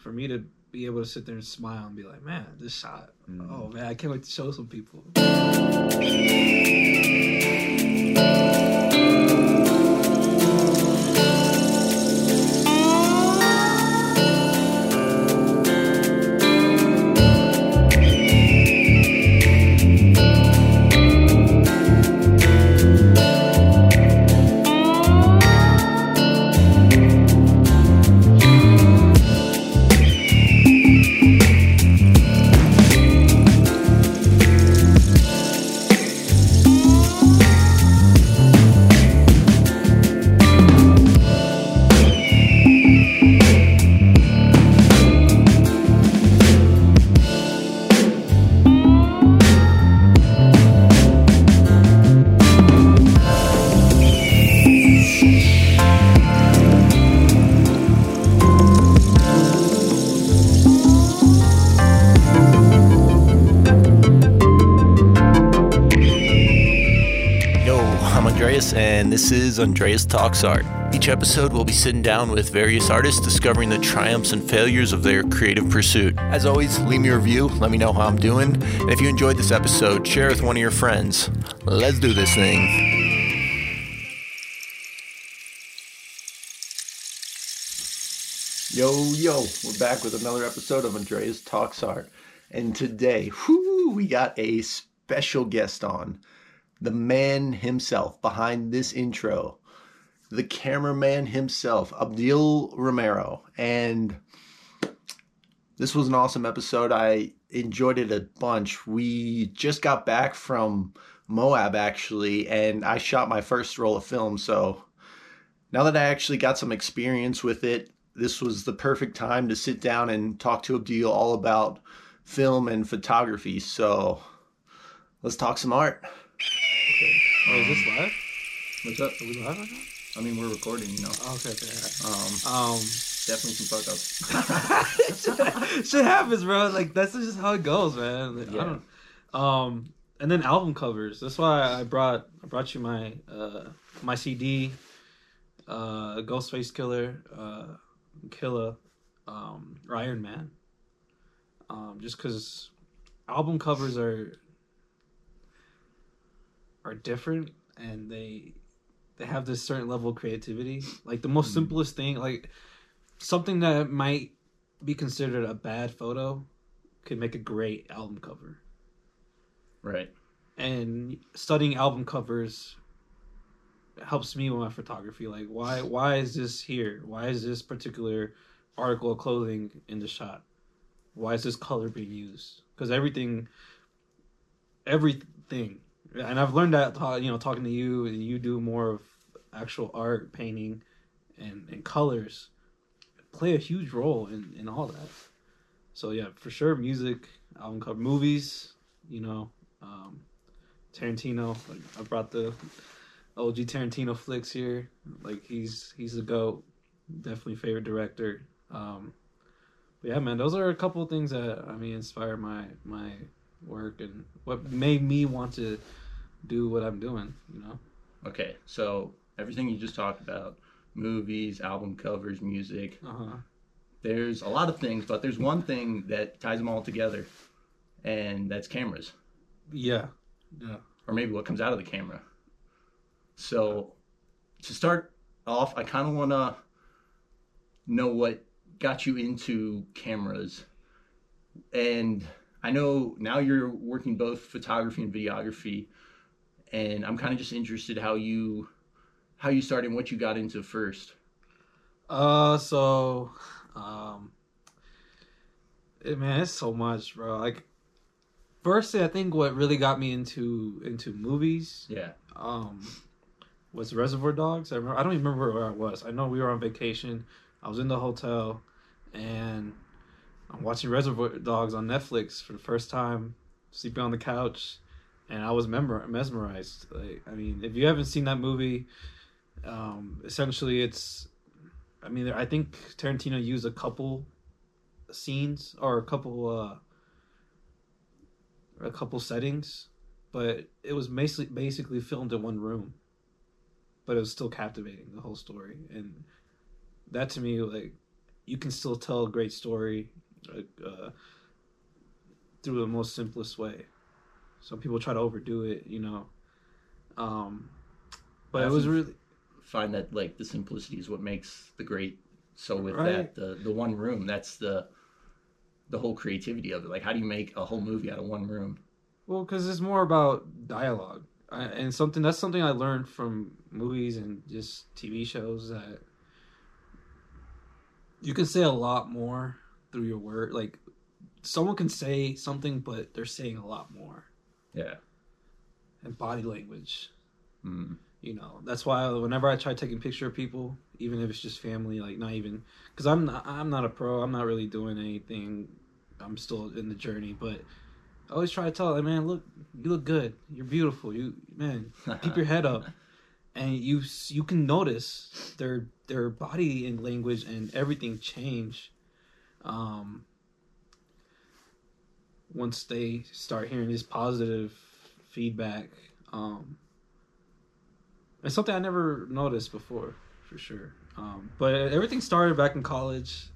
for me to be able to sit there and smile and be like, man, this shot. Mm. Oh man, I can't wait to show some people. Andreas Talks Art. Each episode, we'll be sitting down with various artists discovering the triumphs and failures of their creative pursuit. As always, leave me a review, let me know how I'm doing, and if you enjoyed this episode, share it with one of your friends. Let's do this thing. Yo, yo, we're back with another episode of Andreas Talks Art. And today, whoo, we got a special guest on. The man himself behind this intro, the cameraman himself, Abdil Romero. And this was an awesome episode. I enjoyed it a bunch. We just got back from Moab, actually, and I shot my first roll of film. So now that I actually got some experience with it, this was the perfect time to sit down and talk to Abdil all about film and photography. So let's talk some art. Oh, is this live? What's up? Are we live right now? I mean, we're recording, you know. Oh, okay, okay. Um, Um, definitely some fuck ups. shit happens, bro. Like that's just how it goes, man. Like, Yeah. I don't. Um, and then album covers. That's why I brought I brought you my uh my CD, uh, Ghostface Killah, uh, Killah, um, or Iron Man. Um, just because album covers are are different and they they have this certain level of creativity. Like the most mm-hmm. simplest thing, like something that might be considered a bad photo could make a great album cover. right. And studying album covers helps me with my photography. Like why why is this here? Why is this particular article of clothing in the shot? Why is this color being used? Because everything everything and I've learned that you know talking to you you do more of actual art painting and, and colors play a huge role in, in all that. So yeah, for sure, music, album cover, movies. You know, um, Tarantino. Like I brought the OG Tarantino flicks here. Like he's he's a goat. Definitely favorite director. Um, but yeah, man, those are a couple of things that I mean inspire my my work and what made me want to do what I'm doing. You know. Okay, so everything you just talked about movies, album covers, music Uh huh. there's a lot of things, but there's one thing that ties them all together, and that's cameras, Yeah. Yeah. or maybe what comes out of the camera. So, to start off, I kind of want to know what got you into cameras. And I know now you're working both photography and videography, and I'm kind of just interested how you how you started and what you got into first. Uh, so, um, it, man, it's so much, bro. Like, firstly, I think what really got me into into movies, Yeah. um, was Reservoir Dogs. I remember. I don't even remember where I was. I know we were on vacation. I was in the hotel, and I'm watching Reservoir Dogs on Netflix for the first time, sleeping on the couch, and I was mesmerized. Like, I mean, if you haven't seen that movie, um, essentially it's I mean, I think Tarantino used a couple scenes or a couple uh a couple settings, but it was basically basically filmed in one room. But it was still captivating the whole story, and that to me, like, you can still tell a great story uh, through the most simplest way. Some people try to overdo it, you know. Um, but I it was really Find that like the simplicity is what makes the great. So with Right. that, the the one room, that's the the whole creativity of it. Like, how do you make a whole movie out of one room? well because it's more about dialogue I, and something that's something I learned from movies and just TV shows that you can say a lot more through your word. Like someone can say something, but they're saying a lot more. Yeah. And body language. Mm. you know that's why whenever i try taking picture of people even if it's just family like not even because i'm not i'm not a pro i'm not really doing anything i'm still in the journey but i always try to tell them man look you look good you're beautiful you man keep your head up and you you can notice their their body and language and everything change um once they start hearing this positive feedback um it's something I never noticed before, for sure. Um, but everything started back in college.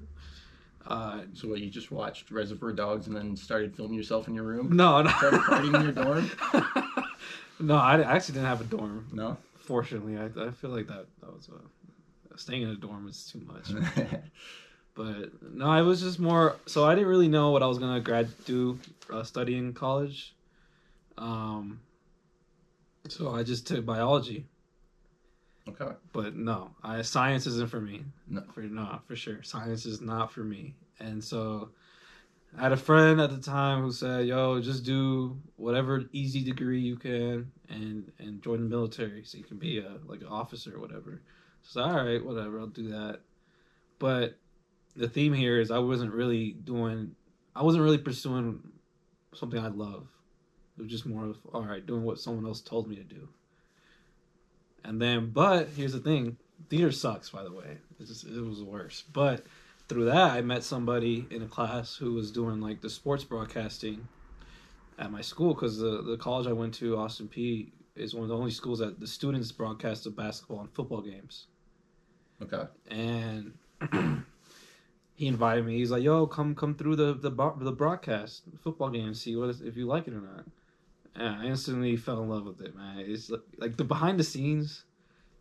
Uh, So what? You just watched Reservoir Dogs and then started filming yourself in your room? no, no. Started partying in your dorm? no, I, I actually didn't have a dorm. No. Fortunately, I, I feel like that that was a, staying in a dorm was too much. But no, I was just more. So I didn't really know what I was gonna grad do, uh, study in college. Um. So I just took biology. okay. but no, I, science isn't for me. No. for no, for sure, science is not for me. And so, I had a friend at the time who said, "Yo, just do whatever easy degree you can, and and join the military, so you can be a like an officer or whatever." So all right, whatever, I'll do that. But the theme here is I wasn't really doing, I wasn't really pursuing something I love. It was just more of all right, doing what someone else told me to do. And then, but here's the thing: theater sucks. By the way, it, just, it was worse. But through that, I met somebody in a class who was doing like the sports broadcasting at my school because the the college I went to, Austin Peay, is one of the only schools that the students broadcast the basketball and football games. Okay. And he invited me. He's like, "Yo, come come through the the bar, the broadcast football game, see what if you like it or not." And I instantly fell in love with it, man. It's like, like the behind the scenes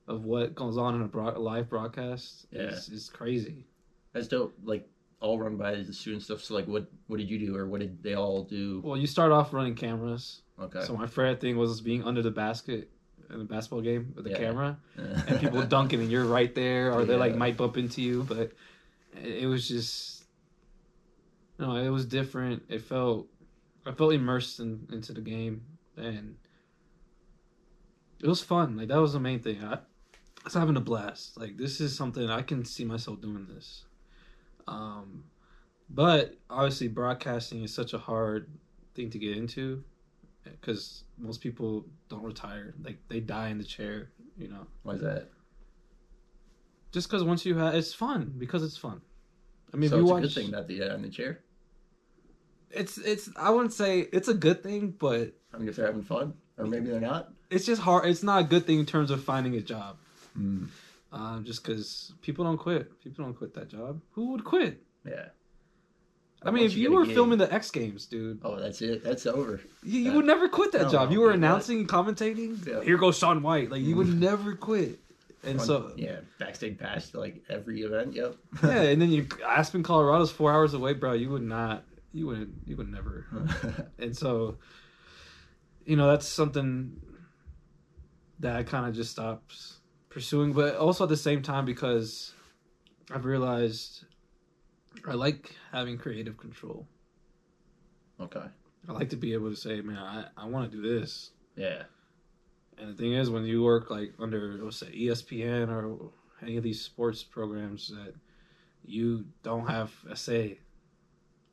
of what goes on in a broad, live broadcast is, is crazy. That's dope. Like all run by the student stuff. So like, what what did you do, or what did they all do? Well, you start off running cameras. Okay. So my favorite thing was being under the basket in a basketball game with the Yeah. camera and people dunking, and you're right there, or they like might bump into you. But it was just no, it was different. It felt I felt immersed in, into the game, and it was fun. Like that was the main thing. I, I was having a blast. Like this is something I can see myself doing this. Um, but obviously, broadcasting is such a hard thing to get into because most people don't retire. Like they die in the chair, you know. Why is that? Just because once you have, it's fun because it's fun. I mean, so if you it's watch, a good thing that they get on the chair. it's it's. I wouldn't say it's a good thing, but I mean, if they're having fun, or maybe they're not. it's just hard. It's not a good thing in terms of finding a job. Mm. Um, just because people don't quit. People don't quit that job. Who would quit? Yeah. I mean, if you a were filming the X Games, dude, Oh, that's it. That's over. you, you would never quit that No, job. You were announcing and commentating. Yeah. Here goes Shaun White. Like you would never quit. And Fun- so yeah, backstage pass to like every event. Yep. yeah, and then you Aspen, Colorado's four hours away, bro. You would not. You wouldn't. You would never. And so, you know, that's something that I kind of just stopped pursuing. But also at the same time, because I've realized I like having creative control. okay. I like to be able to say, man, I, I want to do this. Yeah. And the thing is, when you work like under, let's say, ESPN or any of these sports programs that you don't have a say,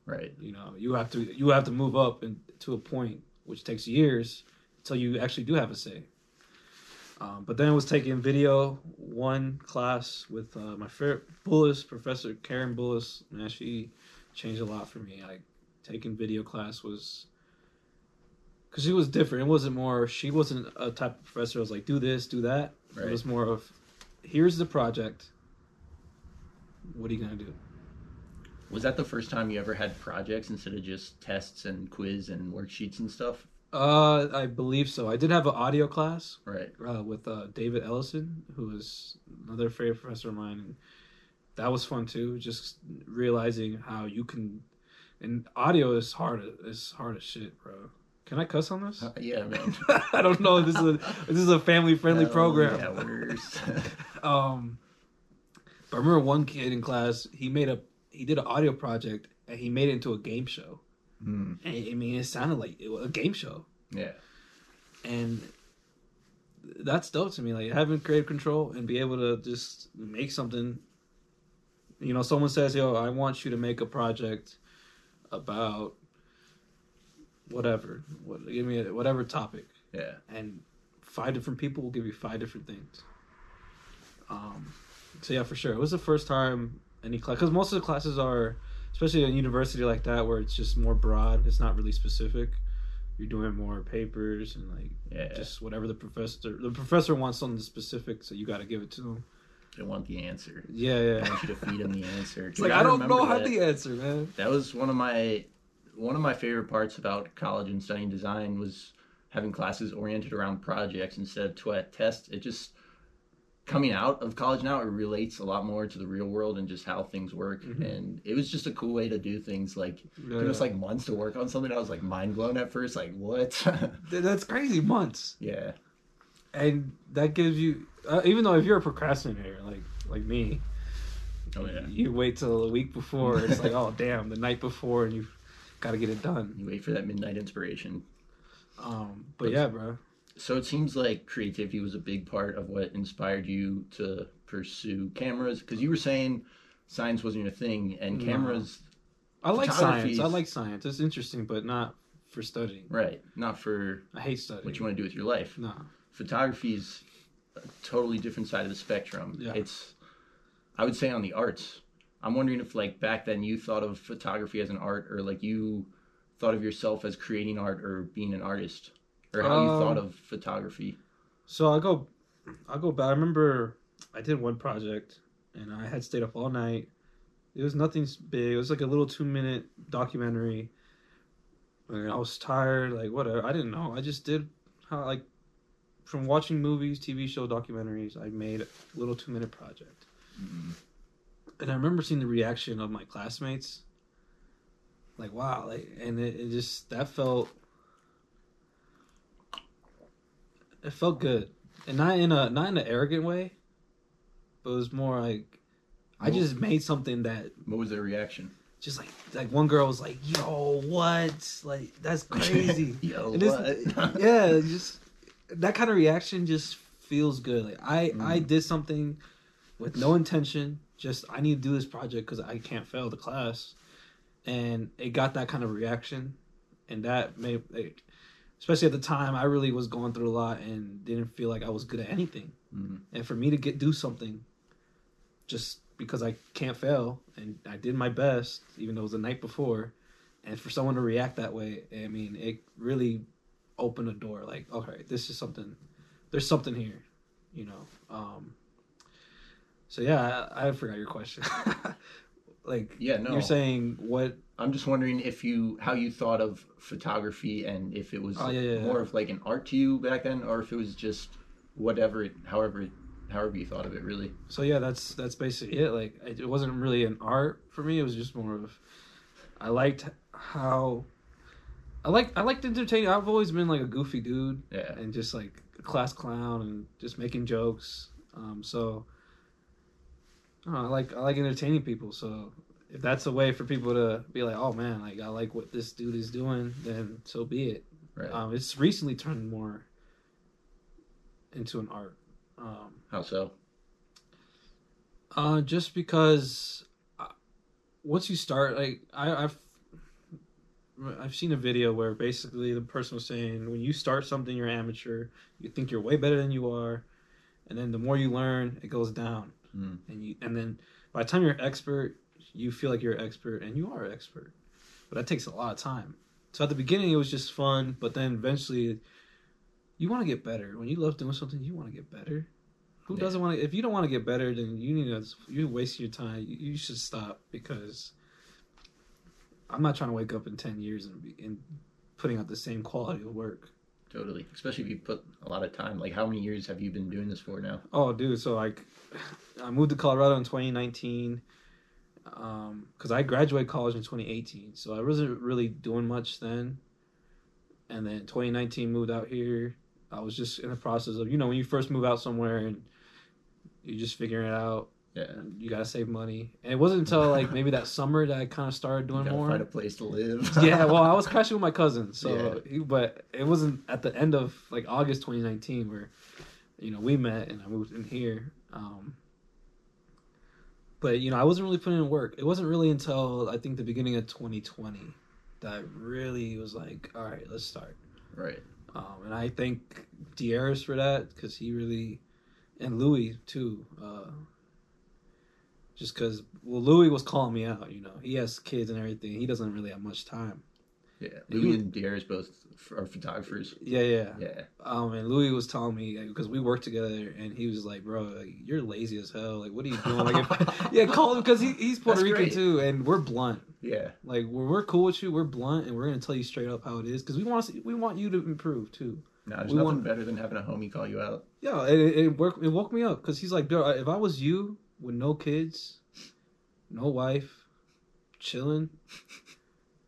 Right. you know, you have to you have to move up and to a point which takes years until you actually do have a say. Um, but then it was taking video one class with uh, my favorite Bullis professor Karen Bullis. Man, she changed a lot for me. Like taking video class was because she was different. It wasn't more. She wasn't a type of professor. who was like, do this, do that. It was more of, here's the project. What are you gonna do? Was that the first time you ever had projects instead of just tests and quiz and worksheets and stuff? Uh, I believe so. I did have an audio class Right. uh, with uh, David Ellison, who is another favorite professor of mine, and that was fun too. Just realizing how you can, and audio is hard. It's hard as shit, bro. Can I cuss on this? Uh, yeah, man. I don't know. This is a this is a family friendly program. Yeah, worse. Um, but I remember one kid in class. He made a he did an audio project and he made it into a game show. Hmm. And, I mean, it sounded like it was a game show, Yeah. and that's dope to me. Like having creative control and be able to just make something. You know, someone says, "Yo, I want you to make a project about whatever. What, give me a, whatever topic." Yeah. and five different people will give you five different things. Um, so yeah, for sure, it was the first time any class because most of the classes are, especially a university like that, where it's just more broad. It's not really specific. You're doing more papers and like Yeah. just whatever the professor the professor wants something specific, so you got to give it to them. They want the answer. Yeah, yeah. want you to feed them the answer. Like I don't know how that. the answer, man. that was one of my one of my favorite parts about college and studying design was having classes oriented around projects instead of tw- tests. It just coming out of college now it relates a lot more to the real world and just how things work Mhm. and it was just a cool way to do things like Yeah, it was like months to work on something i was like mind blown at first like what that's crazy. Months. yeah and that gives you uh, even though if you're a procrastinator like like me oh yeah you wait till the week before it's like oh damn the night before and you've got to get it done. You wait for that midnight inspiration. Um but yeah bro. So it seems like creativity was a big part of what inspired you to pursue cameras because you were saying science wasn't your thing and No. cameras i like science. I like science. It's interesting but not for studying. Right. Not for i hate studying. what you want to do with your life. No Photography is a totally different side of the spectrum. Yeah. it's i would say on the arts i'm wondering if like back then you thought of photography as an art or like you thought of yourself as creating art or being an artist or how you Um, thought of photography. so i'll go i'll go back. I remember i did one project and i had stayed up all night. It was nothing big. It was like a little two minute documentary. And i was tired like whatever. I didn't know. I just did how like from watching movies tv show documentaries i made a little two minute project and i remember seeing the reaction of my classmates. Like wow like and it, it just that felt it felt good. And not in a not in an arrogant way but it was more like i just made something that what was their reaction? just like like one girl was like yo what? Like that's crazy. yo And what? Yeah just that kind of reaction just feels good. Like i Mm. i did something with no intention just i need to do this project because i can't fail the class and it got that kind of reaction and that made like, especially at the time i really was going through a lot and didn't feel like i was good at anything Mhm. and for me to get do something just because i can't fail and i did my best even though it was the night before and for someone to react that way i mean it really opened a door like okay this is something there's something here you know um so yeah i, I forgot your question. Like yeah no. you're saying what i'm just wondering if you how you thought of photography and if it was Oh, yeah, yeah, more yeah. of like an art to you back then or if it was just whatever it however it however you thought of it really. So yeah that's that's basically it. Like it it wasn't really an art for me. It was just more of i liked how i like i liked entertaining. I've always been like a goofy dude yeah. and just like a class clown and just making jokes. Um so I, know, I like i like entertaining people so if that's a way for people to be like oh man like i like what this dude is doing then so be it right um it's recently turned more into an art um how so Uh, just because uh, once you start, like I, I've I've seen a video where basically the person was saying when you start something, you're amateur. You think you're way better than you are, and then the more you learn, it goes down. Mm. And you and then by the time you're expert, you feel like you're an expert, and you are an expert. But that takes a lot of time. So at the beginning, it was just fun, but then eventually, you want to get better. When you love doing something, you want to get better. Who Yeah. doesn't want to? If you don't want to get better, then you need to. You're wasting your time. You, you should stop because I'm not trying to wake up in ten years and be and putting out the same quality of work. Totally. Especially if you put a lot of time. Like, how many years have you been doing this for now? Oh, dude. So like, I moved to Colorado in 2019. Um, because I graduated college in 2018, so I wasn't really doing much then. And then 2019 moved out here. I was just in the process of you know when you first move out somewhere and you're just figuring it out. Yeah. You gotta save money, and it wasn't until like maybe that summer that I kind of started doing more. find a place to live. yeah, well, I was crashing with my cousin, so Yeah. but it wasn't at the end of like August 2019 where you know we met and I moved in here. Um, but you know, I wasn't really putting in work. It wasn't really until I think the beginning of 2020 that I really was like, all right, let's start. right. Um, and I thank Darius for that because he really, and Louis too. Uh, just because, well, Louis was calling me out. You know, he has kids and everything. He doesn't really have much time. Yeah. Louis and Darius both are photographers. Yeah, yeah. Yeah. Um, and Louis was telling me because we worked together, and he was like, "Bro, like, you're lazy as hell. Like, what are you doing?" Like, if, yeah, call him because he, he's Puerto Rican too, and we're blunt. Yeah. Like, when we're cool with you, we're blunt, and we're gonna tell you straight up how it is because we want to, we want you to improve too. No, there's We nothing want- better than having a homie call you out. Yeah, it, it, it worked. It woke me up because he's like, "Dude, if I was you with no kids, no wife, chilling,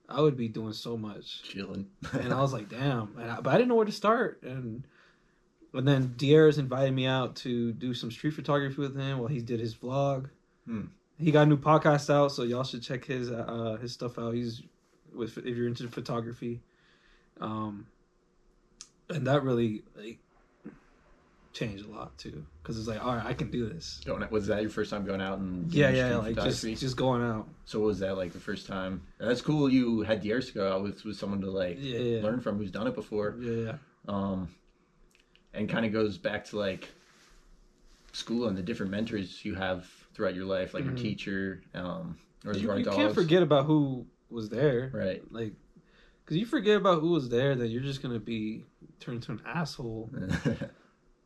I would be doing so much." Chilling. and I was like, "Damn!" And I, but I didn't know where to start. And and then Darius invited me out to do some street photography with him while he did his vlog. Hmm. He got a new podcast out, so y'all should check his uh, his stuff out. He's with if you're into photography, um, and that really like changed a lot too because it's like, all right, I can do this. Going, out, was that your first time going out and Yeah, yeah, like just just going out. So what was that like the first time? And that's cool. You had the years to go out with with someone to like Yeah, yeah, learn from who's done it before. yeah, yeah. Um, and kind of goes back to like school and the different mentors you have throughout your life, like Mhm. your teacher, um, or You, you can't forget about who was there. Right. like because you forget about who was there then you're just gonna be turned into an asshole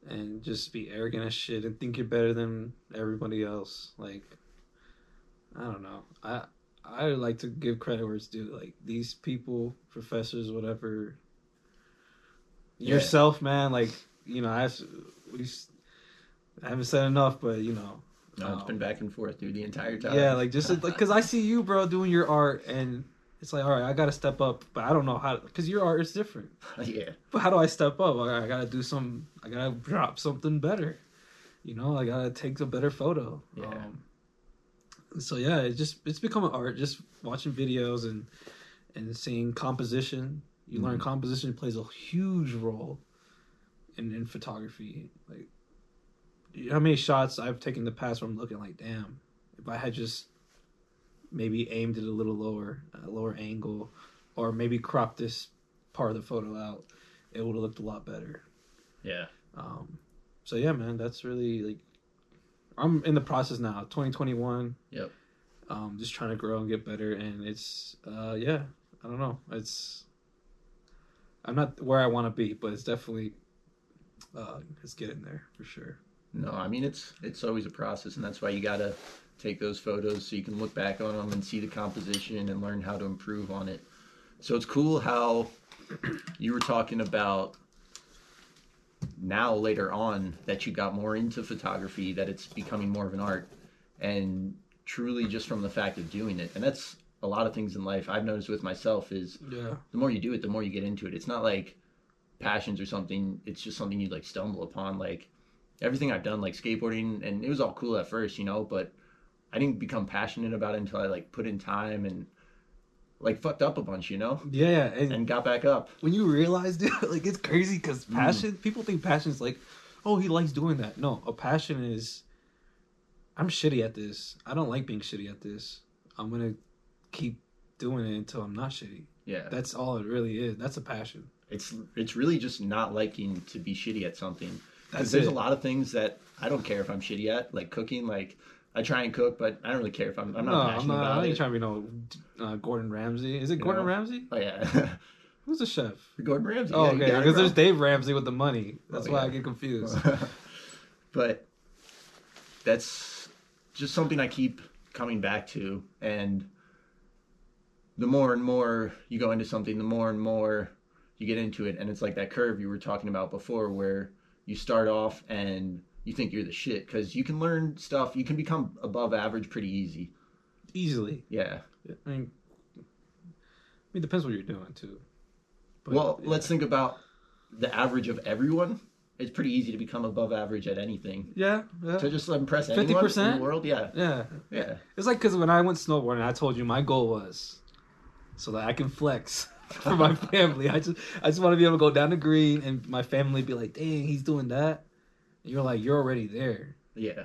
and just be arrogant as shit and think you're better than everybody else like i don't know i i like to give credit where it's due like these people professors whatever Yeah. yourself man like you know i we I haven't said enough but you know no, it's um, been back and forth, dude, the entire time. yeah, like just like because I see you, bro, doing your art, and it's like, all right, I gotta step up, but I don't know how because your art is different. yeah, But how do I step up? I, I gotta do some. I gotta drop something better. You know, I gotta take a better photo. Yeah. Um, so yeah, it's just it's become an art. Just watching videos and and seeing composition. You learn Mhm. composition plays a huge role in in photography. Like, you know how many shots I've taken in the past where I'm looking like, damn, if I had just maybe aimed it a little lower, a lower angle, or maybe cropped this part of the photo out, it would have looked a lot better. yeah, Um, so yeah, man, that's really like I'm in the process now. 2021. Yep. Um, just trying to grow and get better, and it's uh, yeah, I don't know. It's I'm not where I want to be, but it's definitely uh, it's getting there for sure. No, I mean it's it's always a process, and that's why you gotta take those photos so you can look back on them and see the composition and learn how to improve on it. So it's cool how you were talking about now later on that you got more into photography, that it's becoming more of an art, and truly just from the fact of doing it. And that's a lot of things in life I've noticed with myself is Yeah. the more you do it, the more you get into it. It's not like passions or something. It's just something you like stumble upon. Like everything I've done, like skateboarding, and it was all cool at first, you know, but I didn't become passionate about it until I like put in time and like fucked up a bunch, you know, Yeah, yeah. And, and got back up. when you realize, dude, like it's crazy because Mm. passion. People think passion is like, oh, he likes doing that. No, a passion is, I'm shitty at this. I don't like being shitty at this. I'm gonna keep doing it until I'm not shitty. Yeah, That's all it really is. That's a passion. it's it's really just not liking to be shitty at something. Because there's it. a lot of things that I don't care if I'm shitty at, like cooking. Like I try and cook, but I don't really care if I'm I'm not no, I'm passionate not. about I ain't it. trying to be no uh, Gordon Ramsay. Is it You Gordon know? Ramsay? Oh yeah, Who's the chef? Gordon Ramsay. Oh, yeah, you okay. got it, Because bro. there's Dave Ramsey with the money. That's Oh, why I yeah. get confused. but that's just something I keep coming back to. And the more and more you go into something, the more and more you get into it, and it's like that curve you were talking about before, where you start off and you think you're the shit because you can learn stuff, you can become above average pretty easy. Easily. Yeah. I mean, I mean, it depends what you're doing too. But, well, yeah. let's think about the average of everyone. It's pretty easy to become above average at anything. Yeah, yeah, To just impress anyone in 50%? the world, yeah, yeah. yeah. It's like because when I went snowboarding, I told you my goal was so that I can flex for my family. I just I just want to be able to go down the green and my family be like, "Dang, he's doing that." You're like, "You're already there." Yeah.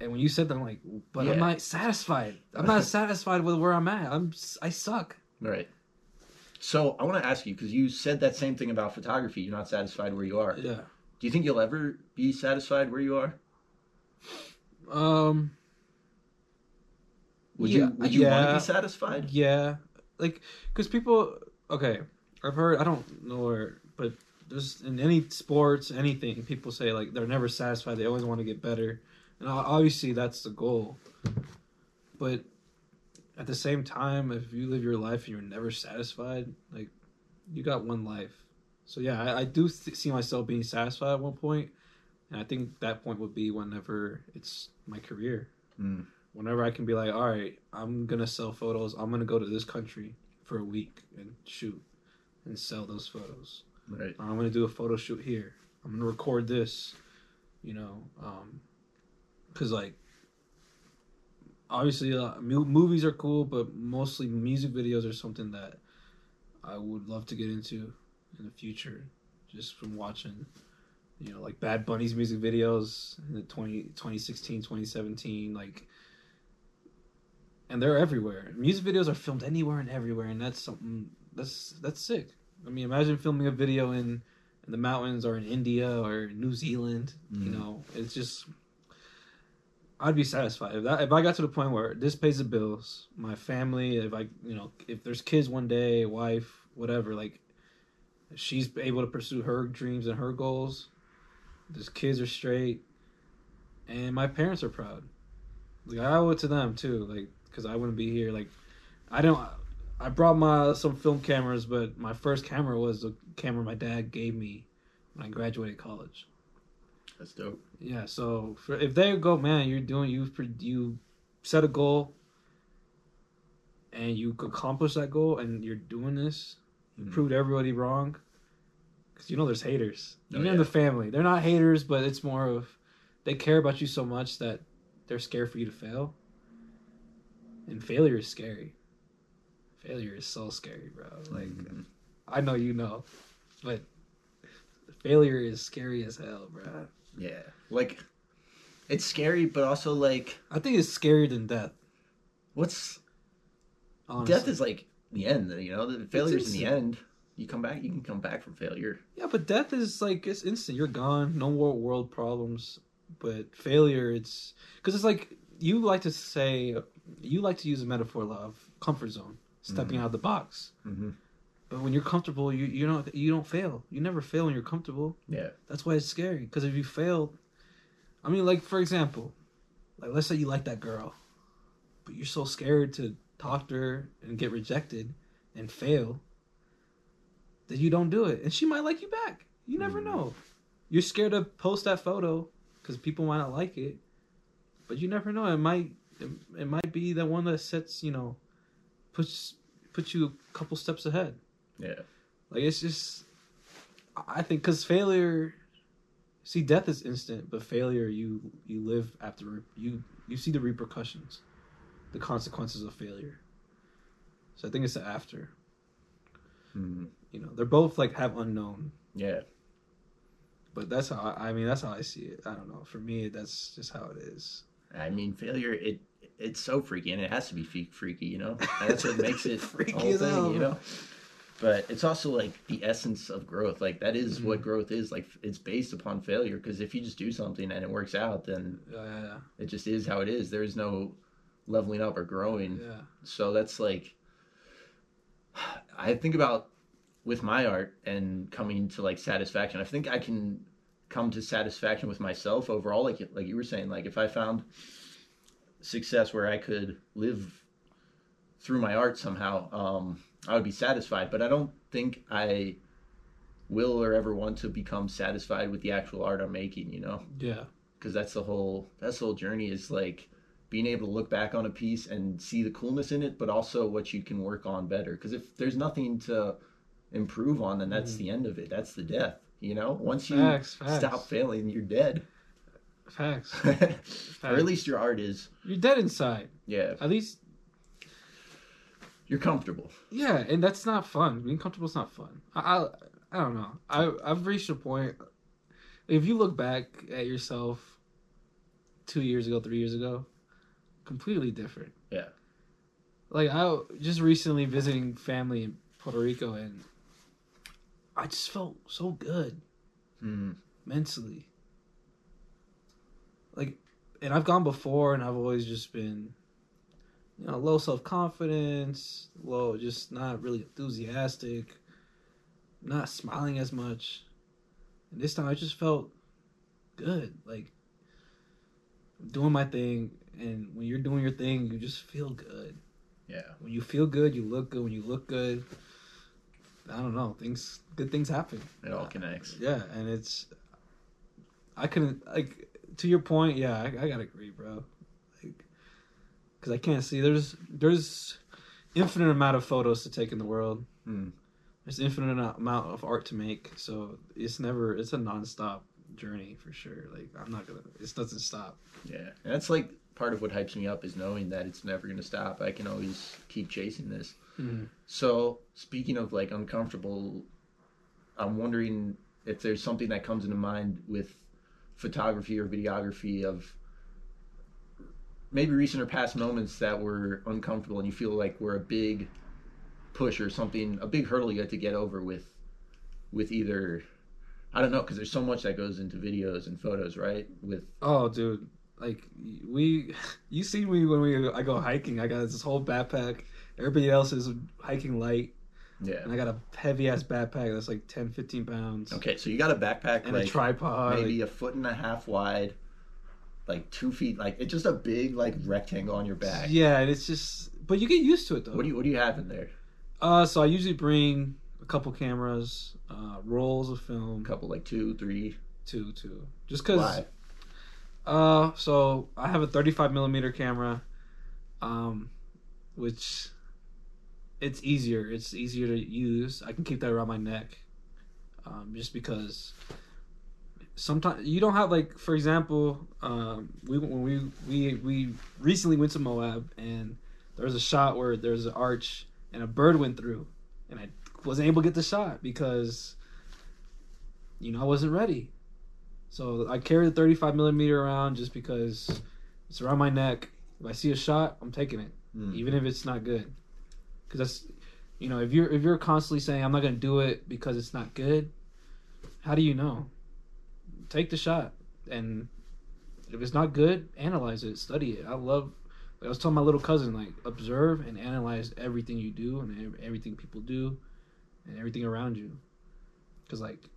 And when you said that, I'm like, "But Yeah. I'm not satisfied. I'm not satisfied with where I'm at. I'm I suck." Right. So I want to ask you because you said that same thing about photography. You're not satisfied where you are. Yeah. Do you think you'll ever be satisfied where you are? Um. Would Yeah, you Would you want to be satisfied? Yeah, like because people. Okay, I've heard. I don't know where, but there's in any sports, anything. People say like they're never satisfied. They always want to get better, and obviously that's the goal. But at the same time, if you live your life and you're never satisfied, like you got one life. So yeah, I, I do th- see myself being satisfied at one point, and I think that point would be whenever it's my career Mm. whenever I can be like, all right, I'm gonna sell photos. I'm gonna go to this country for a week and shoot and sell those photos. Right. I'm gonna do a photo shoot here. I'm gonna record this, you know, um, cause like obviously uh, movies are cool, but mostly music videos are something that I would love to get into in the future, just from watching. You know, like Bad Bunny's music videos in the 20, 2016, 2017, like and they're everywhere. Music videos are filmed anywhere and everywhere, and that's something that's that's sick. I mean, imagine filming a video in in the mountains or in India or New Zealand. You Mhm. know, it's just I'd be satisfied if that if I got to the point where this pays the bills, my family, if I you know if there's kids one day, wife, whatever, like she's able to pursue her dreams and her goals. These kids are straight, and my parents are proud. Like I owe it to them too, like because I wouldn't be here. Like I don't. I brought my some film cameras, but my first camera was the camera my dad gave me when I graduated college. That's dope. Yeah, so for, if they go, man, you're doing you you set a goal and you accomplish that goal, and you're doing this, you Mhm. proved everybody wrong. Because you know there's haters, Oh, even in the family. They're not haters, but it's more of they care about you so much that they're scared for you to fail. And failure is scary. Failure is so scary, bro. Like Mhm. I know you know, but failure is scary as hell, bro. yeah, like it's scary, but also like I think it's scarier than death. what's Honestly. death is like the end. You know, the failure's in the end. You come back. You can come back from failure. yeah, but death is like it's instant. You're gone. No more world problems. But failure, it's because it's like you like to say you like to use a metaphor of comfort zone, stepping Mhm. out of the box. Mm-hmm. But when you're comfortable, you you don't you don't fail. You never fail when you're comfortable. Yeah. That's why it's scary. Because if you fail, I mean, like for example, like let's say you like that girl, but you're so scared to talk to her and get rejected and fail that you don't do it, and she might like you back. You never Mhm. know. You're scared to post that photo because people might not like it, but you never know. It might it, it might be the one that sets you know puts puts you a couple steps ahead. Yeah. Like it's just, I think because failure, see, death is instant, but failure you you live after you you see the repercussions, the consequences of failure. So I think it's the after. Mm-hmm. You know, they're both like have unknown, Yeah. but that's how I, I mean that's how I see it. I don't know. For me, that's just how it is. I mean, failure. It it's so freaky, and it has to be freaky. You know, that's what makes it Freaky whole thing. hell, You know. But it's also like the essence of growth. Like that is what Mhm. growth is. Like it's based upon failure. Because if you just do something and it works out, then Yeah, it just is how it is. There is no leveling up or growing. yeah, So that's like I think about with my art and coming to like satisfaction. I think I can come to satisfaction with myself overall like like you were saying like if I found success where I could live through my art somehow, um, I would be satisfied. But I don't think I will or ever want to become satisfied with the actual art I'm making. You know, Yeah. because that's the whole that's the whole journey is like being able to look back on a piece and see the coolness in it, but also what you can work on better. Because if there's nothing to improve on, then that's the end of it. That's the death. You know, once you Facts, facts. stop failing, you're dead. Facts. or at least your art is. You're dead inside. Yeah, At least, you're comfortable. yeah, and that's not fun. Being comfortable is not fun. I, I, I don't know. I, I've reached a point. If you look back at yourself two years ago, three years ago, completely different. Yeah. Like I just recently visiting family in Puerto Rico, and I just felt so good Mm. mentally. Like, and I've gone before, and I've always just been, you know, low self confidence, low, just not really enthusiastic, not smiling as much. And this time, I just felt good, like doing my thing. And when you're doing your thing, you just feel good. Yeah. When you feel good, you look good. When you look good, I don't know, things, good things happen. It all connects. Yeah, and it's I couldn't like to your point. Yeah, I, I gotta agree, bro. Like, because I can't see there's there's infinite amount of photos to take in the world. Hmm. There's infinite amount of art to make, so it's never it's a nonstop journey for sure. Like I'm not gonna it doesn't stop. Yeah. And that's like part of what hypes me up is knowing that it's never going to stop. I can always keep chasing this. So, speaking of like uncomfortable, I'm wondering if there's something that comes into mind with photography or videography of maybe recent or past moments that were uncomfortable and you feel like we're a big push or something, a big hurdle you had to get over with, with either, I don't know, because there's so much that goes into videos and photos, right? With Oh, dude, like we, you see me when we I go hiking. I got this whole backpack. Everybody else is hiking light. Yeah. And I got a heavy ass backpack that's like 10, 15 pounds. Okay, so you got a backpack And like a tripod. maybe like- a foot and a half wide, like two feet, like it's just a big like rectangle on your back. yeah, and it's just, but you get used to it though. What do you What do you have in there? Uh, so I usually bring a couple cameras, uh, rolls of film, A couple, like two, three. two, two, just cause. Why? Uh, so I have a 35 millimeter camera, um, which it's easier. It's easier to use. I can keep that around my neck, um, just because. Sometimes you don't have like, for example, um, we when we we we recently went to Moab and there was a shot where there's an arch and a bird went through, and I wasn't able to get the shot because, you know, I wasn't ready. So I carry the 35 millimeter around just because it's around my neck. If I see a shot, I'm taking it, Hmm. even if it's not good. Because that's, you know, if you're if you're constantly saying I'm not gonna do it because it's not good, how do you know? Take the shot, and if it's not good, analyze it, study it. I love. Like I was telling my little cousin, like observe and analyze everything you do and everything people do, and everything around you. Because like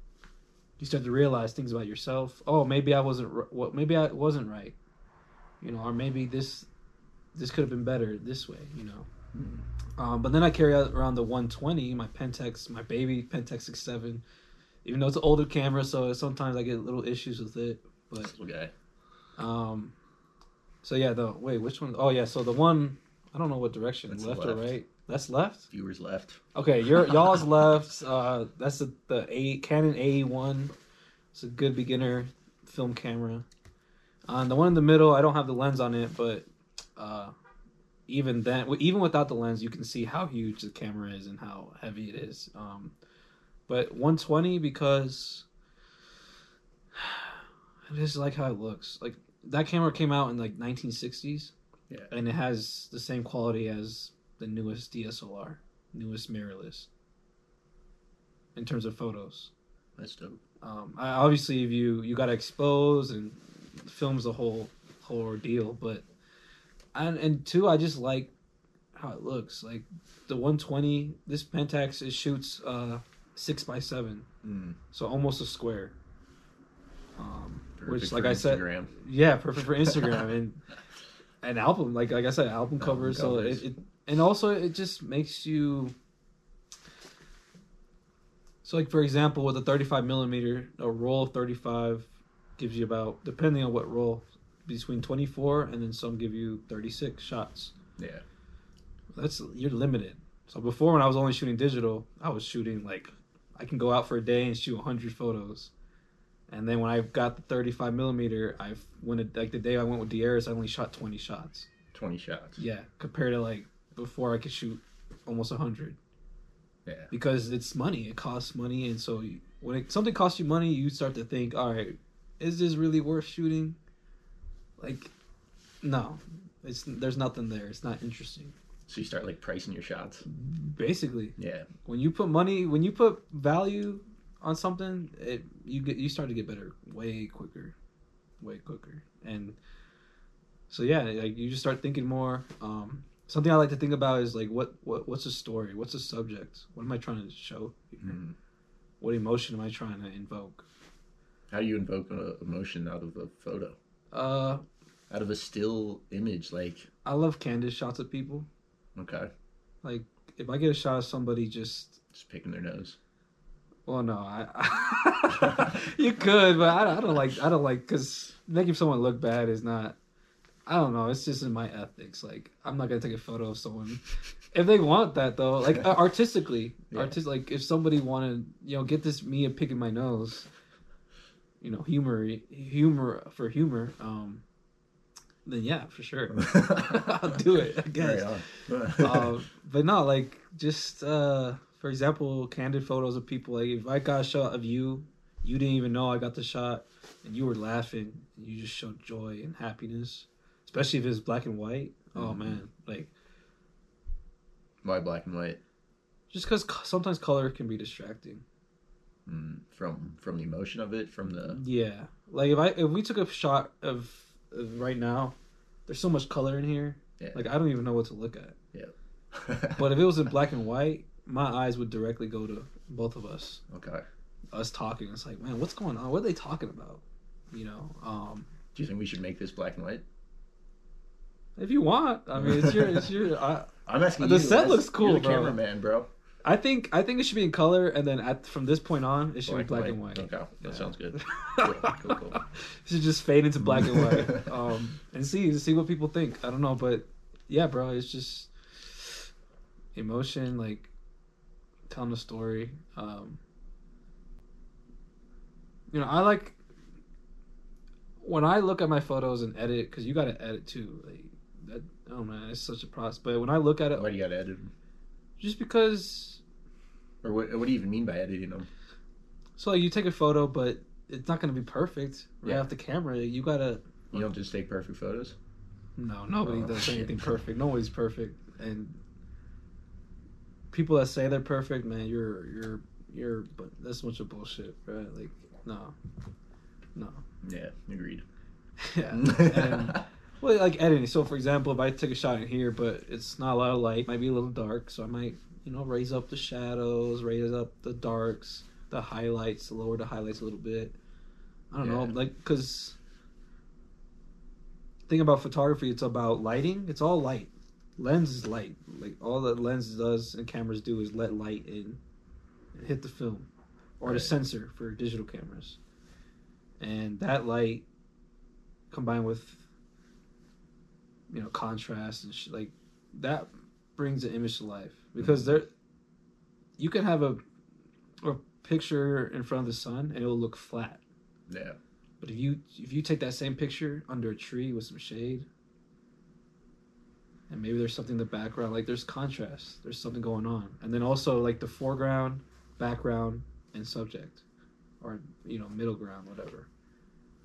you start to realize things about yourself. Oh, maybe I wasn't. What? Maybe I wasn't right. You know, or maybe this this could have been better this way. You know. Um, but then I carry out around the 120, my Pentax, my baby Pentax 67. Even though it's an older camera, so sometimes I get little issues with it. But Okay. um, so yeah, the wait, which one? Oh yeah, so the one I don't know what direction, That's left, or right. That's left. Viewers left. Okay, your y'all's left. Uh, that's the the A Canon A one. It's a good beginner film camera. On the one in the middle, I don't have the lens on it, but uh, even then, even without the lens, you can see how huge the camera is and how heavy it is. Um, but 120 because I just like how it looks. Like that camera came out in like 1960s. Yeah. And it has the same quality as the newest DSLR, newest mirrorless. In terms of photos, That's dope. um, I, obviously if you you got to expose and film's the whole whole ordeal, but and and two, I just like how it looks. Like the 120, this Pentax it shoots uh six by seven, Mm. so almost a square. Um, which, like I said, Instagram. yeah, perfect for Instagram and an album. Like like I said, album, covers. So it, it and also it just makes you. So, like for example, with a 35 millimeter, a roll of 35 gives you about, depending on what roll, between 24 and then some give you 36 shots. Yeah. That's you're limited. So before, when I was only shooting digital, I was shooting like I can go out for a day and shoot 100 photos. And then when I got the 35 millimeter, I when it, like the day I went with Darius, I only shot 20 shots. 20 shots. Yeah, compared to like before, I could shoot almost 100 Yeah. because it's money. It costs money, and so you, when it, something costs you money, you start to think, all right, is this really worth shooting? Like, no, it's there's nothing there. It's not interesting. So you start like pricing your shots. Basically, Yeah. when you put money, when you put value on something, it you get you start to get better way quicker, way quicker, and so yeah, like you just start thinking more. Um, something I like to think about is like what what what's the story? What's the subject? What am I trying to show? Mm. What emotion am I trying to invoke? How do you invoke an emotion out of a photo? Uh, Out of a still image? Like, I love candid shots of people. okay, Like if I get a shot of somebody just just picking their nose. Well, no, I, you could, but I, I don't like I don't like because making someone look bad is not. I don't know. It's just in my ethics. Like I'm not gonna take a photo of someone if they want that though. Like uh, artistically, Yeah. artist like if somebody wanted, you know, get this me picking my nose. You know, humor, humor for humor. Um, then yeah, for sure, I'll do it. I guess uh, but no, like just uh, for example, candid photos of people. Like if I got a shot of you, you didn't even know I got the shot, and you were laughing, and you just showed joy and happiness. Especially if it's black and white. Oh Mhm. man, like Why black and white? just because sometimes color can be distracting. Mm, from from the emotion of it, from the Yeah, like if I if we took a shot of right now, there's so much color in here. Yeah. Like I don't even know what to look at. but But if it was in black and white, my eyes would directly go to both of us. okay. us talking. It's like, man, what's going on? What are they talking about? You know, um, Do you think we should make this black and white? if you want, I mean, it's your, it's your. I, I'm asking The you. set looks cool, You're the bro. cameraman, bro. I think, I think it should be in color, and then at from this point on, it should be black and white. Okay, that Yeah. sounds good. Cool, cool, cool. should just fade into black and white, um, and see, see what people think. I don't know, but yeah, bro, it's just emotion, like telling a story. Um, you know, I like when I look at my photos and edit because you got to edit too. Like that, oh man, it's such a process. But when I look at it, Why do you got to edit just because, Or what, what do you even mean by editing them? so like you take a photo, but it's not going to be perfect right Yeah. off the camera. You gotta You don't just take perfect photos. No, nobody Oh, does shit. anything perfect. Nobody's perfect, and people that say they're perfect, man, you're you're you're. But that's a bunch of bullshit, right? Like, no, no, Yeah, agreed. yeah. and, well, like editing. So, for example, if I take a shot in here, but it's not a lot of light, might be a little dark, so I might, you know, raise up the shadows, raise up the darks, the highlights, lower the highlights a little bit. I don't know, like, cause thing about photography, it's about lighting. It's all light. Lens is light. Like all that lens does and cameras do is let light in, and hit the film, or Right. the sensor for digital cameras, and that light combined with you know contrast and sh- like that brings the image to life because there you can have a a picture in front of the sun and it'll look flat Yeah. but if you if you take that same picture under a tree with some shade and maybe there's something in the background like there's contrast there's something going on and then also like the foreground background and subject or you know middle ground whatever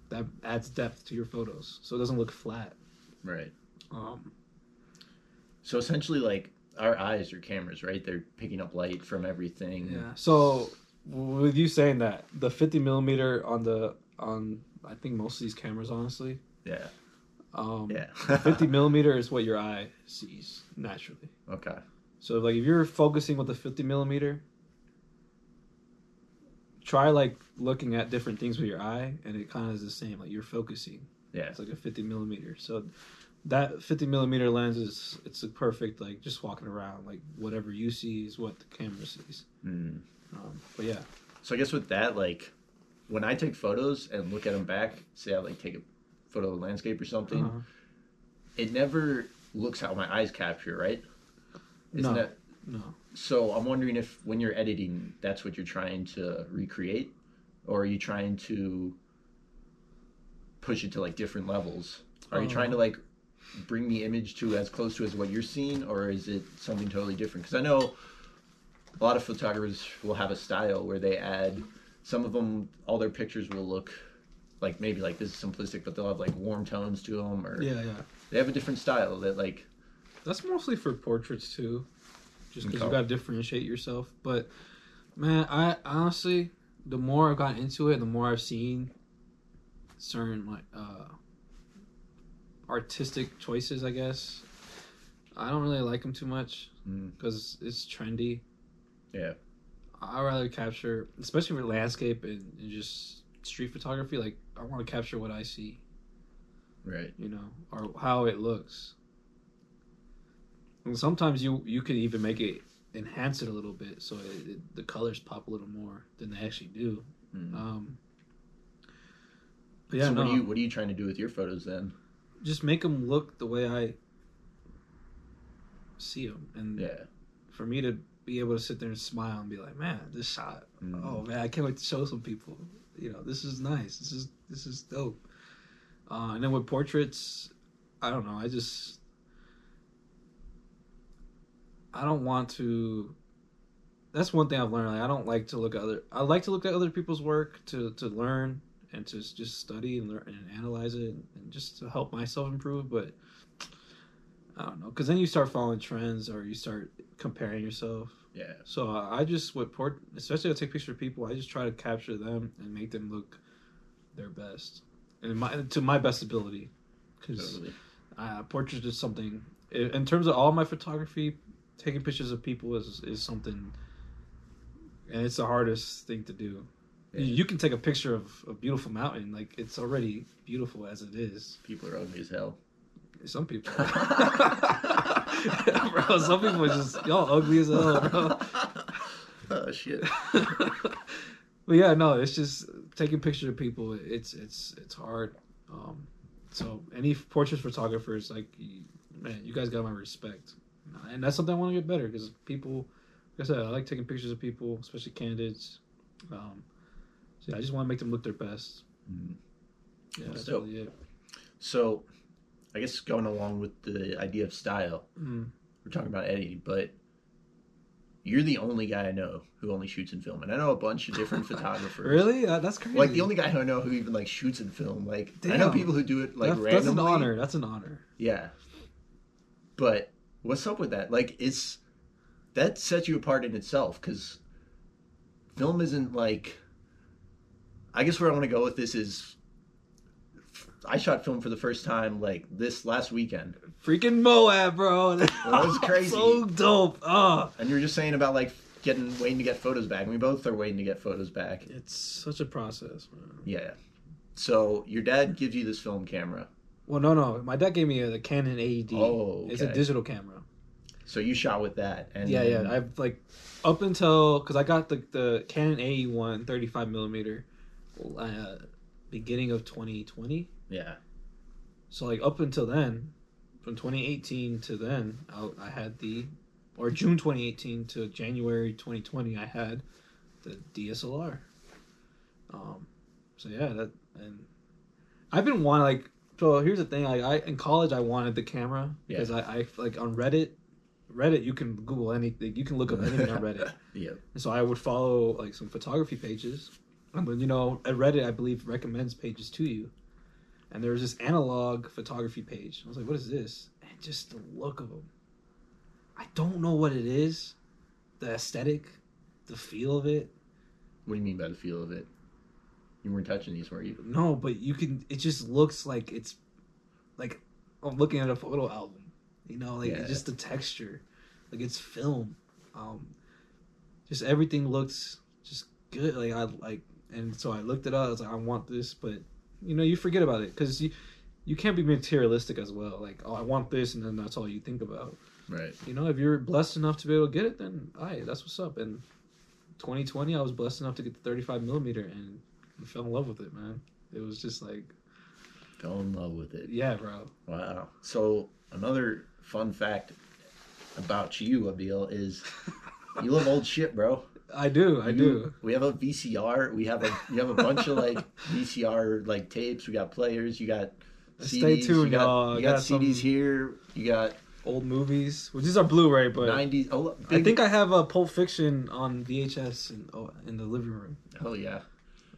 that adds depth to your photos so it doesn't look flat Right. um So essentially, like our eyes are cameras, right? They're picking up light from everything. yeah so with you saying that the 50 millimeter on the on i think most of these cameras honestly Yeah. um Yeah. 50 millimeter is what your eye sees naturally Okay. So like if you're focusing with a 50 millimeter, try like looking at different things with your eye, and it kind of is the same. Like you're focusing. Yeah. It's like a 50 millimeter. So that 50 millimeter lens is it's a perfect like just walking around like whatever you see is what the camera sees. Mm. Um, but yeah, So I guess with that, like, when I take photos and look at them back, say I like take a photo of a landscape or something, uh, it never looks how my eyes capture, right? Isn't No. that no, so? I'm wondering if when you're editing, that's what you're trying to recreate, or are you trying to push it to like different levels? Are you trying to like bring the image to as close to as what you're seeing, or is it something totally different? Because I know a lot of photographers will have a style where they add some of them all their pictures will look like maybe like this is simplistic but they'll have like warm tones to them or yeah, yeah. they have a different style that like That's mostly for portraits too, just because you got to differentiate yourself. But man, I honestly, the more I've gotten into it, the more I've seen certain like uh, artistic choices. I guess I don't really like them too much mm, because it's trendy. yeah I rather capture, especially for landscape and, and just street photography. Like I want to capture what I see, right you know, or how it looks. And sometimes you you could even make it enhance it a little bit, so it, it, the colors pop a little more than they actually do. Mm. Um, but yeah, so no, what are you what are you trying to do with your photos then just make them look the way I see them, and yeah for me to be able to sit there and smile and be like, man, this shot, Mm. oh man, I can't wait to show some people. You know, this is nice. This is this is dope. Uh, and then with portraits, I don't know. I just I don't want to. That's one thing I've learned. Like, I don't like to look at other. I like to look at other people's work to to learn and to just study and learn and analyze it and just to help myself improve. But I don't know, because then you start following trends or you start comparing yourself. yeah So uh, I just with port, especially I take pictures of people. I just try to capture them and make them look their best, and my to my best ability. Because totally uh, portraits is something. In terms of all my photography, taking pictures of people is is something, and it's the hardest thing to do. Yeah. You can take a picture of a beautiful mountain, like it's already beautiful as it is. people are ugly as hell Some people, bro. Some people are just y'all ugly as hell, bro. oh shit but yeah, no, it's just taking pictures of people. It's it's it's hard. Um, so any portrait photographers, like, man, you guys got my respect, and that's something I want to get better because people, like I said, I like taking pictures of people, especially candidates. Um, so yeah, I just want to make them look their best. Mm. Yeah, That's that's really it. so i guess going along with the idea of style Mm. we're talking about editing but you're the only guy i know who only shoots in film and i know a bunch of different photographers Really? Uh, that's crazy. like the only guy I know who even like shoots in film. Like I know people who do it like That- randomly. that's an honor. That's an honor. Yeah. But what's up with that? Like it's that sets you apart in itself because film isn't like. I guess where I want to go with this is, I shot film for the first time like this last weekend, Freaking Moab, bro. That was crazy. so dope. Oh, and you were just saying about like getting waiting to get photos back. And we both are waiting to get photos back. it's such a process, man. Yeah. So your dad gives you this film camera. Well, no, no. My dad gave me a, the Canon AED. Oh, It's a digital camera. So you shot with that, and yeah, yeah. I've like up until because I got the the Canon AE1 35 millimeter, uh, beginning of 2020. yeah. So like up until then, from 2018 to then, I, I had the, or June 2018 to January 2020, I had the DSLR. Um, so yeah, that and I've been wanting like. So here's the thing, like I in college I wanted the camera because I, I like on Reddit, Reddit you can Google anything, you can look up anything on Reddit. Yeah. And so I would follow like some photography pages. You know, at Reddit, I believe recommends pages to you. And there was this analog photography page. I was like, what is this? And just the look of them. I don't know what it is. The aesthetic, the feel of it. What do you mean by the feel of it? You weren't touching these, were you? No, but you can, it just looks like it's like I'm looking at a photo album. You know, like Yeah. just the texture. Like it's film. Um, just everything looks just good. Like I like, and so I looked it up. I was like, I want this, but you know, you forget about it because you you can't be materialistic as well. Like, oh, I want this, and then that's all you think about. Right. You know, if you're blessed enough to be able to get it, then aye, that's what's up. And 2020, I was blessed enough to get the 35 millimeter, and I fell in love with it, man. It was just like, Fell in love with it. yeah, bro. Wow. So another fun fact about you, Abdiel, is you love old shit, bro. I do, I You- do. We have a VCR. We have a you have a bunch of like VCR like tapes. We got players. You got Stay tuned, you got, y'all. You got, got CDs here. You got Old movies, which is our Blu-ray, but nineties. Oh, I think I have a Pulp Fiction on VHS in oh, in the living room. Oh yeah,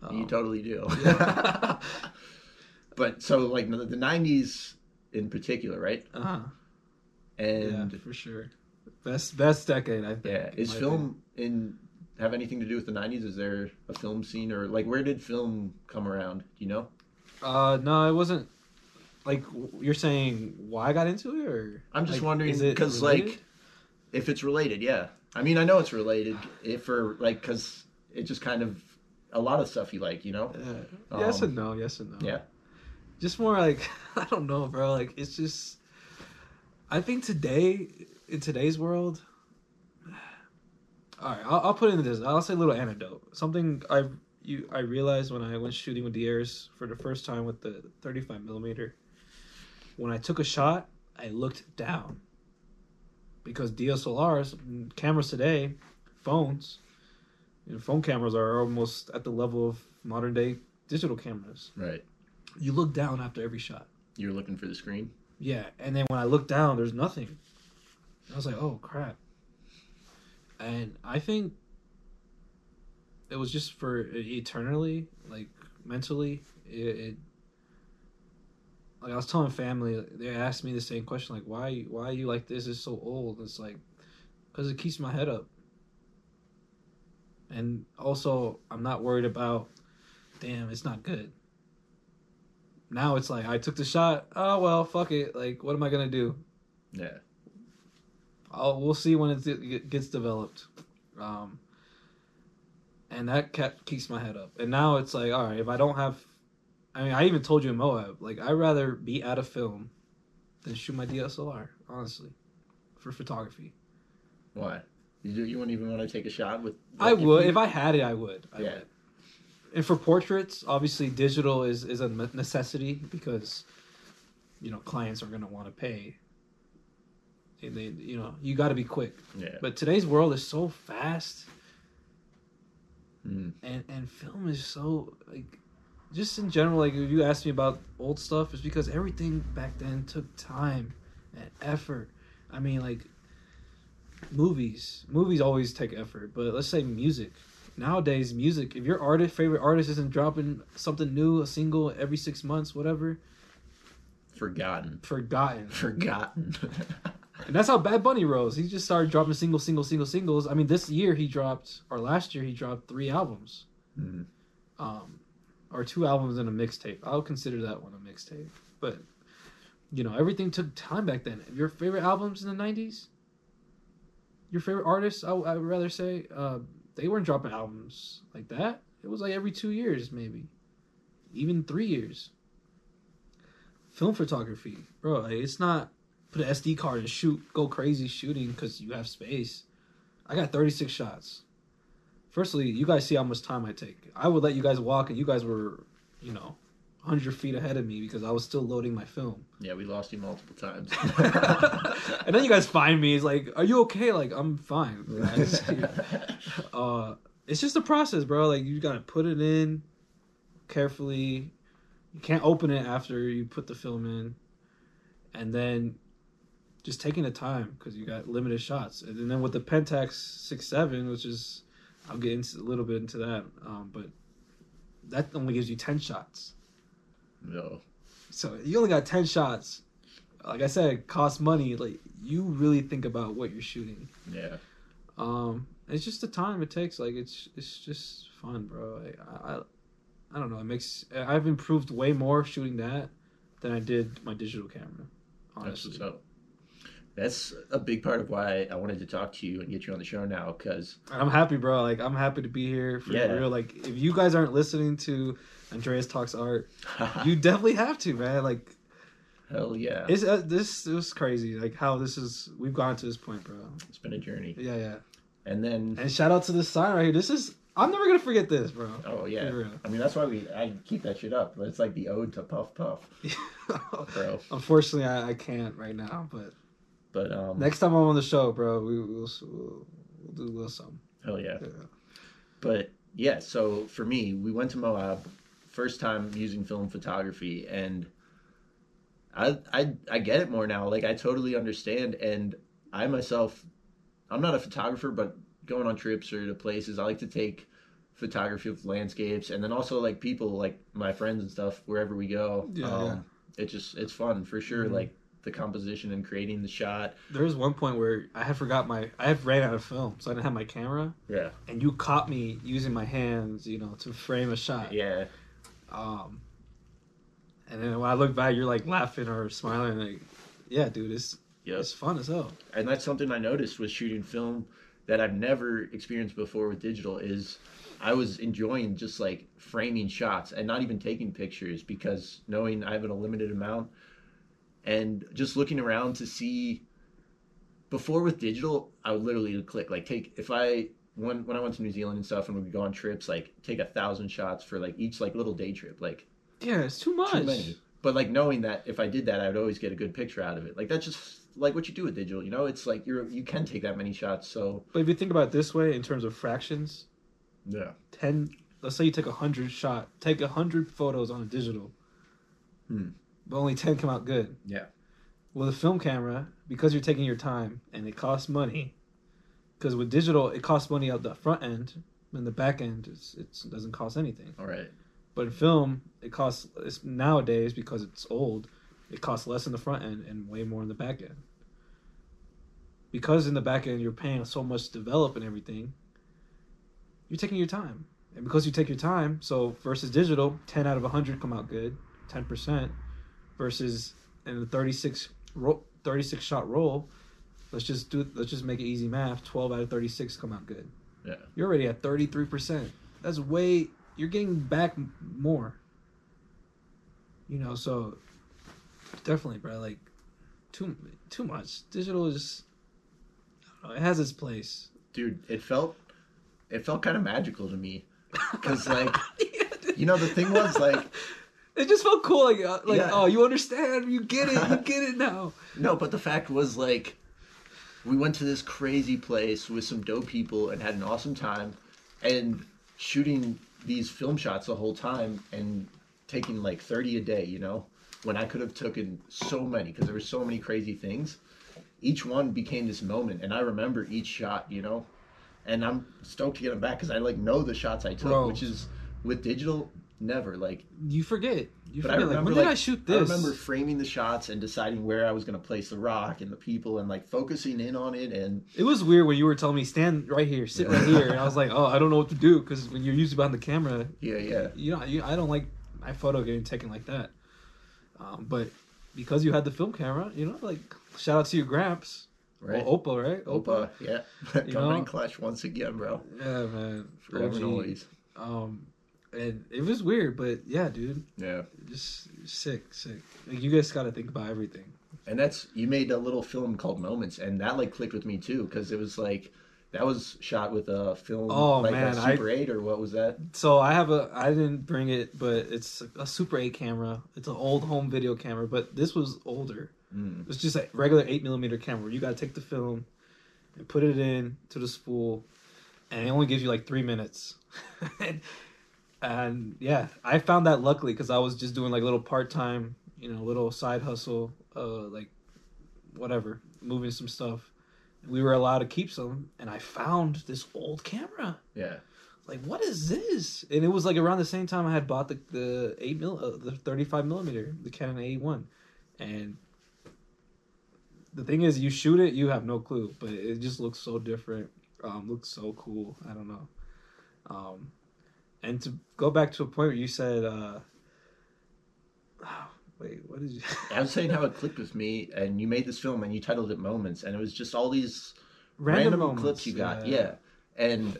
you Um, totally do. Yeah. but so like the the nineties in particular, right? uh-huh. And yeah, for sure. Best best decade, I think. Yeah, is film in have anything to do with the '90s? Is there a film scene or like where did film come around? Do you know? Uh, no, it wasn't. Like you're saying, why I got into it, or I'm just like, wondering because like if it's related, yeah. I mean, I know it's related if for like because it just kind of a lot of stuff you like, you know? Yeah. yes Um, and no, yes and no. Yeah. Just more like I don't know, bro. Like it's just. I think today, in today's world. All right, I'll, I'll put it into this. I'll say a little anecdote. Something I you I realized when I went shooting with the airs for the first time with the 35 millimeter. When I took a shot, I looked down. Because DSLRs, cameras today, phones, you know, phone cameras are almost at the level of modern day digital cameras. Right. You look down after every shot. You're looking for the screen. Yeah, and then when I looked down, there's nothing. I was like, "Oh crap!" And I think it was just for eternally, like mentally. It, it like I was telling family, they asked me the same question, like, "Why, why are you like this? It's so old." It's like, because it keeps my head up, and also I'm not worried about, damn, it's not good now it's like I took the shot. Oh well, fuck it. Like, what am I gonna do? Yeah. I'll we'll see when it gets developed. Um, and that kept keeps my head up. And now it's like, all right, if I don't have, I mean, I even told you in Moab, like I'd rather be out of film than shoot my DSLR, honestly, for photography. Why? You do, you wouldn't even want to take a shot with? I would if I had it. I would. I Yeah. would. And for portraits, obviously, digital is is a necessity because, you know, clients are gonna want to pay. And they, you know, you got to be quick. Yeah. But today's world is so fast, Mm. and and film is so like, just in general. Like, if you ask me about old stuff, it's because everything back then took time and effort. I mean, like, movies. Movies always take effort, but let's say music. Nowadays, music. If your artist, favorite artist, isn't dropping something new, a single every six months, whatever, Forgotten. forgotten. Forgotten. And that's how Bad Bunny rose. He just started dropping single, single, single, singles. I mean, this year he dropped, or last year he dropped three albums, Mm. um, or two albums and a mixtape. I'll consider that one a mixtape. But you know, everything took time back then. Your favorite albums in the '90s, your favorite artists, I, I would rather say, uh, they weren't dropping albums like that. It was like every two years, maybe, even three years. Film photography, bro, like, it's not put an SD card and shoot, go crazy shooting because you have space. I got 36 shots. Firstly, you guys see how much time I take. I would let you guys walk, and you guys were, you know, 100 feet ahead of me because I was still loading my film. yeah, we lost you multiple times. and then you guys find me. It's like, are you okay? Like, I'm fine. uh, it's just a process, bro. Like, you gotta put it in carefully. You can't open it after you put the film in, and then just taking the time because you got limited shots. And then with the Pentax six seven, which is, I'll get into a little bit into that, um, but that only gives you ten shots. no. So you only got ten shots. Like I said, it costs money. Like you really think about what you're shooting. Yeah. Um, it's just the time it takes. Like it's it's just fun, bro. Like, I, I I don't know. It makes I've improved way more shooting that than I did my digital camera. That's Honestly, what's up. That's a big part of why I wanted to talk to you and get you on the show now because I'm happy, bro. Like I'm happy to be here for Yeah. real. Like if you guys aren't listening to Andreas Talks Art, you definitely have to, man. Like Hell yeah. It's uh, this it was crazy. Like how this is we've gone to this point, bro. it's been a journey. Yeah, yeah. And then And shout out to this sign right here. This is I'm never gonna forget this, bro. oh yeah. I mean that's why we I keep that shit up. But it's like the ode to Puff Puff, bro. Unfortunately, I, I can't right now. But But um next time I'm on the show, bro, we, we'll, we'll we'll do a little something. hell yeah. Yeah. But yeah, so for me, we went to Moab, first time using film photography, and I I I get it more now. Like I totally understand, and I myself, I'm not a photographer, but going on trips or to places, I like to take photography of landscapes, and then also like people, like my friends and stuff, wherever we go. Yeah, um, yeah. It just it's fun for sure. Mhm. Like the composition and creating the shot. There was one point where I had forgot my I had ran out of film, so I didn't have my camera, Yeah, and you caught me using my hands, you know, to frame a shot. yeah, Um, and then when I look back, you're like laughing or smiling, like, yeah, dude, it's yep. it's fun as hell. and that's something I noticed with shooting film that I've never experienced before with digital is I was enjoying just like framing shots and not even taking pictures because knowing I have a limited amount and just looking around to see before with digital I would literally click like take if I when when I went to New Zealand and stuff and we would go on trips like take a thousand shots for like each like little day trip like Yeah, it's too much. too many. But like knowing that if I did that, I would always get a good picture out of it. Like that's just like what you do with digital. You know, it's like you're you can take that many shots. So But if you think about it this way, in terms of fractions, yeah, ten. Let's say you take a hundred shot, take a hundred photos on a digital, Hmm. But only ten come out good. Yeah. With a film camera, because you're taking your time and it costs money, because with digital it costs money at the front end, and the back end it's, it's, it doesn't cost anything. all right, But in film, it costs it's nowadays because it's old. It costs less in the front end and way more in the back end. Because in the back end you're paying so much to develop and everything, you're taking your time. And because you take your time, so versus digital, ten out of hundred come out good, ten percent, versus in the 36, ro- 36 shot roll, let's just do let's just make it easy math. Twelve out of thirty six come out good. Yeah. You're already at thirty three percent. That's way you're getting back more. You know, so definitely, bro. Like too too much. Digital is know, it has its place. dude, it felt it felt kind of magical to me because like you know the thing was like It just felt cool, like uh, like Yeah. oh, you understand, you get it, you get it now. no, but the fact was like we went to this crazy place with some dope people and had an awesome time and shooting these film shots the whole time and taking like 30 a day you know when i could have taken so many because there were so many crazy things each one became this moment and i remember each shot you know and i'm stoked to get them back because i like know the shots i took Bro. which is with digital never like You forget. You but I forget. Like, remember, when did like, I shoot I remember framing the shots and deciding where I was going to place the rock and the people and like focusing in on it. And It was weird when you were telling me stand right here, sit right here, and I was like, oh, I don't know what to do because when you're usually behind the camera, yeah, yeah, you know, you, I don't like my photo getting taken like that. Um, but because you had the film camera, you know, like shout out to your Gramps, right. Well, Opa, right? Opa, yeah, You coming in clutch once again, bro. Yeah, man. Forever and always. Um, and it was weird, but yeah, dude, Yeah, just sick, sick. Like, you guys got to think about everything. and that's you made a little film called Moments, and that like clicked with me too because it was like that was shot with a film, Oh, like man, a I- Super Eight or what was that? So I have a, I didn't bring it, but it's a Super 8 camera. It's an old home video camera, but this was older. Mm. It's just a regular eight millimeter camera. You gotta take the film and put it in to the spool, and it only gives you like three minutes. and, yeah, I found that luckily because I was just doing like little part time, you know, little side hustle, uh, like whatever, moving some stuff. We were allowed to keep some, and I found this old camera. Yeah, Like, what is this? And it was like around the same time I had bought the the eight mil, uh, the thirty five millimeter, the Canon AE1, and the thing is, you shoot it, you have no clue, but it just looks so different. Um, looks so cool. I don't know. Um, and to go back to a point where you said, uh, wait, what did you? I was saying how it clicked with me, and you made this film and you titled it Moments, and it was just all these random, moments, clips you got yeah. and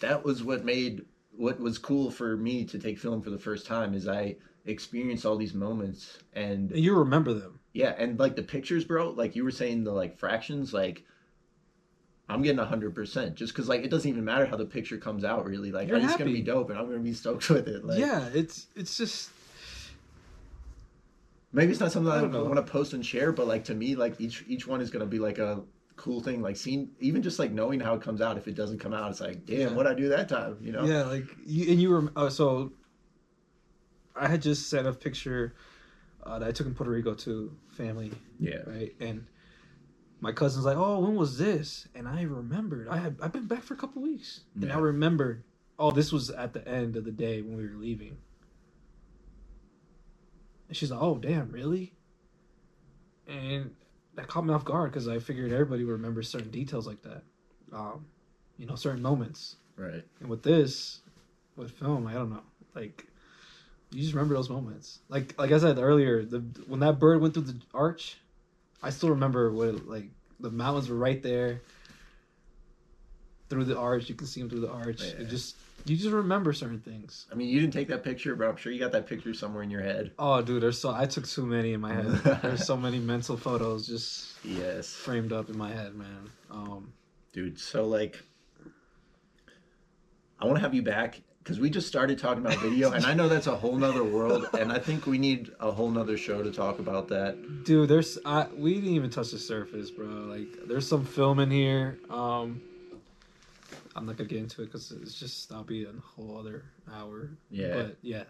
that was what made what was cool for me to take film for the first time is i experienced all these moments and And you remember them. Yeah, and like the pictures, bro. Like you were saying, the like fractions, like. I'm getting hundred percent just because like it doesn't even matter how the picture comes out really like You're it's gonna be dope and I'm gonna be stoked with it like yeah, it's it's just maybe it's not something I I, want to post and share but like to me like each each one is gonna be like a cool thing like seeing even just like knowing how it comes out if it doesn't come out it's like damn Yeah. what I do that time you know yeah, like you and you were uh, so. I had just sent a picture uh, that I took in Puerto Rico to family, yeah right? And my cousin's like, "Oh, when was this?" And I remembered. I had I've been back for a couple weeks, and Yeah. I remembered. Oh, this was at the end of the day when we were leaving. And she's like, "Oh, damn, really?" And that caught me off guard because I figured everybody would remember certain details like that, um, you know, certain moments. right And with this, with film, I don't know. Like, you just remember those moments. Like, like I said earlier, the when that bird went through the arch, I still remember what it, like the mountains were right there. Through the arch, you can see them through the arch. Yeah. It just you just remember certain things. I mean you didn't take that picture but I'm sure you got that picture somewhere in your head Oh, dude, there's so I took too many in my head. there's so many mental photos just yes framed up in my head, man. Um, dude so like i want to have you back because we just started talking about video and i know that's a whole nother world and i think we need a whole nother show to talk about that. Dude there's I, we didn't even touch the surface bro. Like there's some film in here. Um i'm not gonna get into it because it's just that'll be a whole other hour. Yeah. but yeah.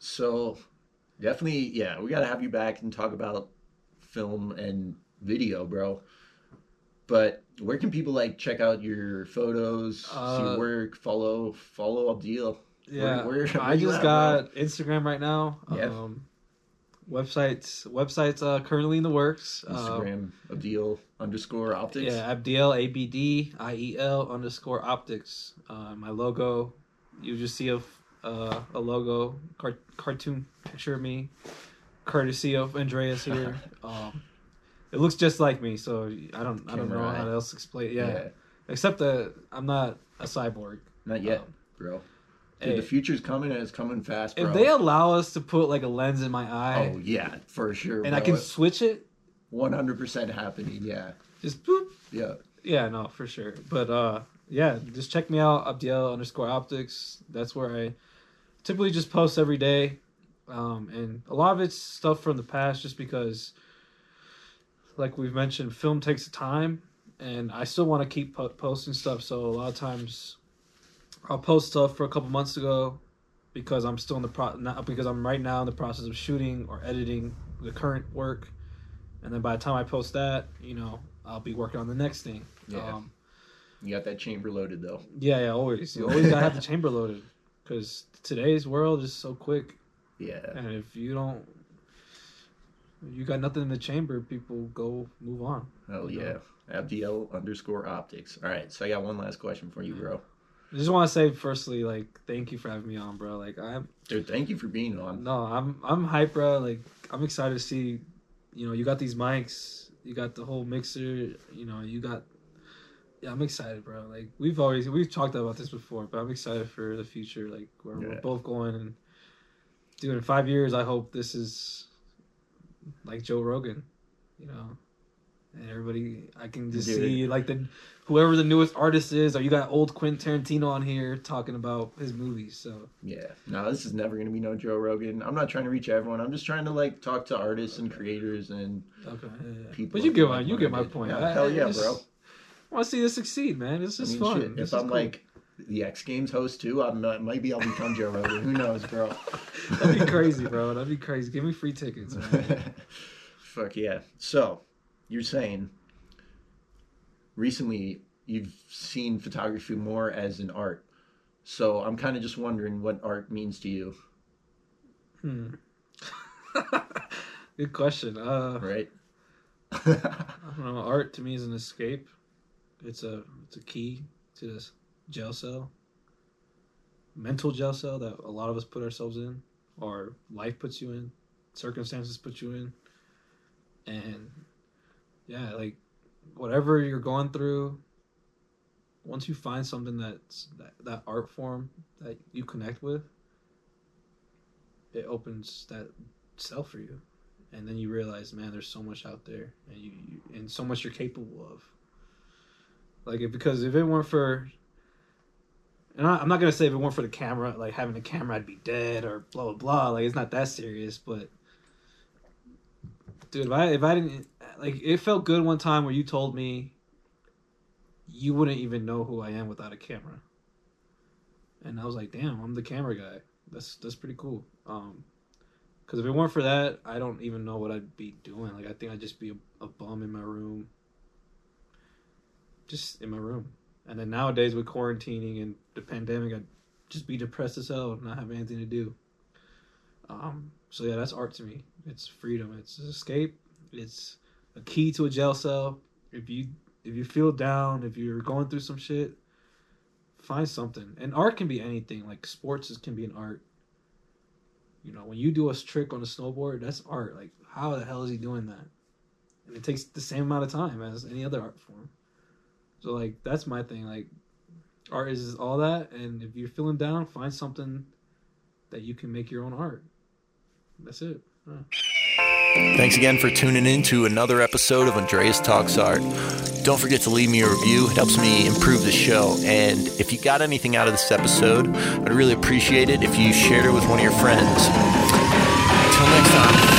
So definitely yeah we got to have you back and talk about film and video bro. But where can people like check out your photos see Uh, your work follow follow Abdiel yeah where- where i just at, got instagram right now Yeah. um websites websites uh currently in the works Um, instagram Abdiel underscore optics Yeah, Abdiel, A B D I E L underscore optics. Uh, my logo, you just see a, uh, a logo, car- cartoon picture of me, courtesy of Andreas here. um, it looks just like me, so I don't I don't know Camera how eye. else to explain. Yeah. except that I'm not a cyborg. not yet Um, bro Dude, hey, the future's coming and it's coming fast bro if they allow us to put like a lens in my eye Oh yeah, for sure. and I bro. can switch it, one hundred percent happening. Yeah, just boop. yeah. Yeah, no, for sure. But uh yeah, just check me out, Abdiel underscore optics. That's where I typically just post every day. Um and a lot of it's stuff from the past just because like we've mentioned, film takes time and I still want to keep po- posting stuff. So a lot of times I'll post stuff for a couple months ago because I'm still in the pro not because I'm right now in the process of shooting or editing the current work. And then by the time I post that, you know, I'll be working on the next thing. Yeah. Um, You got that chamber loaded though. yeah, yeah, always. You always gotta have the chamber loaded because today's world is so quick, Yeah, and if you don't, you got nothing in the chamber, people go move on. hell You yeah. Abdiel underscore optics. All right, so I got one last question for you, bro. I just want to say, firstly, like, thank you for having me on, bro. Like, I'm Dude, thank you for being on. no, I'm I'm hyped, bro. Like, I'm excited to see, you know, you got these mics, you got the whole mixer, you know, you got. Yeah, I'm excited, bro. Like we've always we've talked about this before, but I'm excited for the future. Like where Yeah. we're both going and dude, in five years, I hope this is like Joe Rogan, you know, and everybody I can just Dude. see like the whoever the newest artist is, or you got old Quentin Tarantino on here talking about his movies. So Yeah. No, this is never gonna be no Joe Rogan. I'm not trying to reach everyone. I'm just trying to like talk to artists and creators and okay, yeah, people. but you get my you get my point. Yeah, I- hell I yeah, just bro. I want to see this succeed, man? It's I just mean, fun. shit, This if is I'm cool. like the X Games host too, I might, maybe I'll become Joe Rogan. Who knows, bro? That'd be crazy, bro. That'd be crazy. Give me free tickets, man. Fuck yeah. So, you're saying recently you've seen photography more as an art. So, I'm kind of just wondering what art means to you, Hmm. Good question. Uh, right? I don't know. Art to me is an escape. It's a it's a key to this jail cell, mental jail cell that a lot of us put ourselves in, or life puts you in, circumstances put you in, and yeah, like whatever you're going through. Once you find something that's that, that art form that you connect with, it opens that cell for you, and then you realize, man, there's so much out there, and you, you and so much you're capable of. Like, if, because if it weren't for, and I, I'm not gonna say if it weren't for the camera, like having the camera, I'd be dead or blah blah blah. Like, it's not that serious, but dude, if I if I didn't like, it felt good one time where you told me you wouldn't even know who I am without a camera, and I was like, damn, I'm the camera guy. That's that's pretty cool. Um, because if it weren't for that, I don't even know what I'd be doing. Like, I think I'd just be a, a bum in my room, just in my room. And then nowadays with quarantining and the pandemic, I'd just be depressed as hell, and not have anything to do. Um, so yeah, that's art to me. It's freedom. It's escape. It's a key to a jail cell. If you if you feel down, if you're going through some shit, find something. And art can be anything. Like sports can be an art. You know, when you do a trick on a snowboard, that's art. Like, how the hell is he doing that? And it takes the same amount of time as any other art form. So, like, that's my thing. Like, art is all that. And if you're feeling down, find something that you can make your own art. That's it. Huh. Thanks again for tuning in to another episode of Andreas Talks Art. Don't forget to leave me a review. It helps me improve the show. And if you got anything out of this episode, I'd really appreciate it if you shared it with one of your friends. Until next time,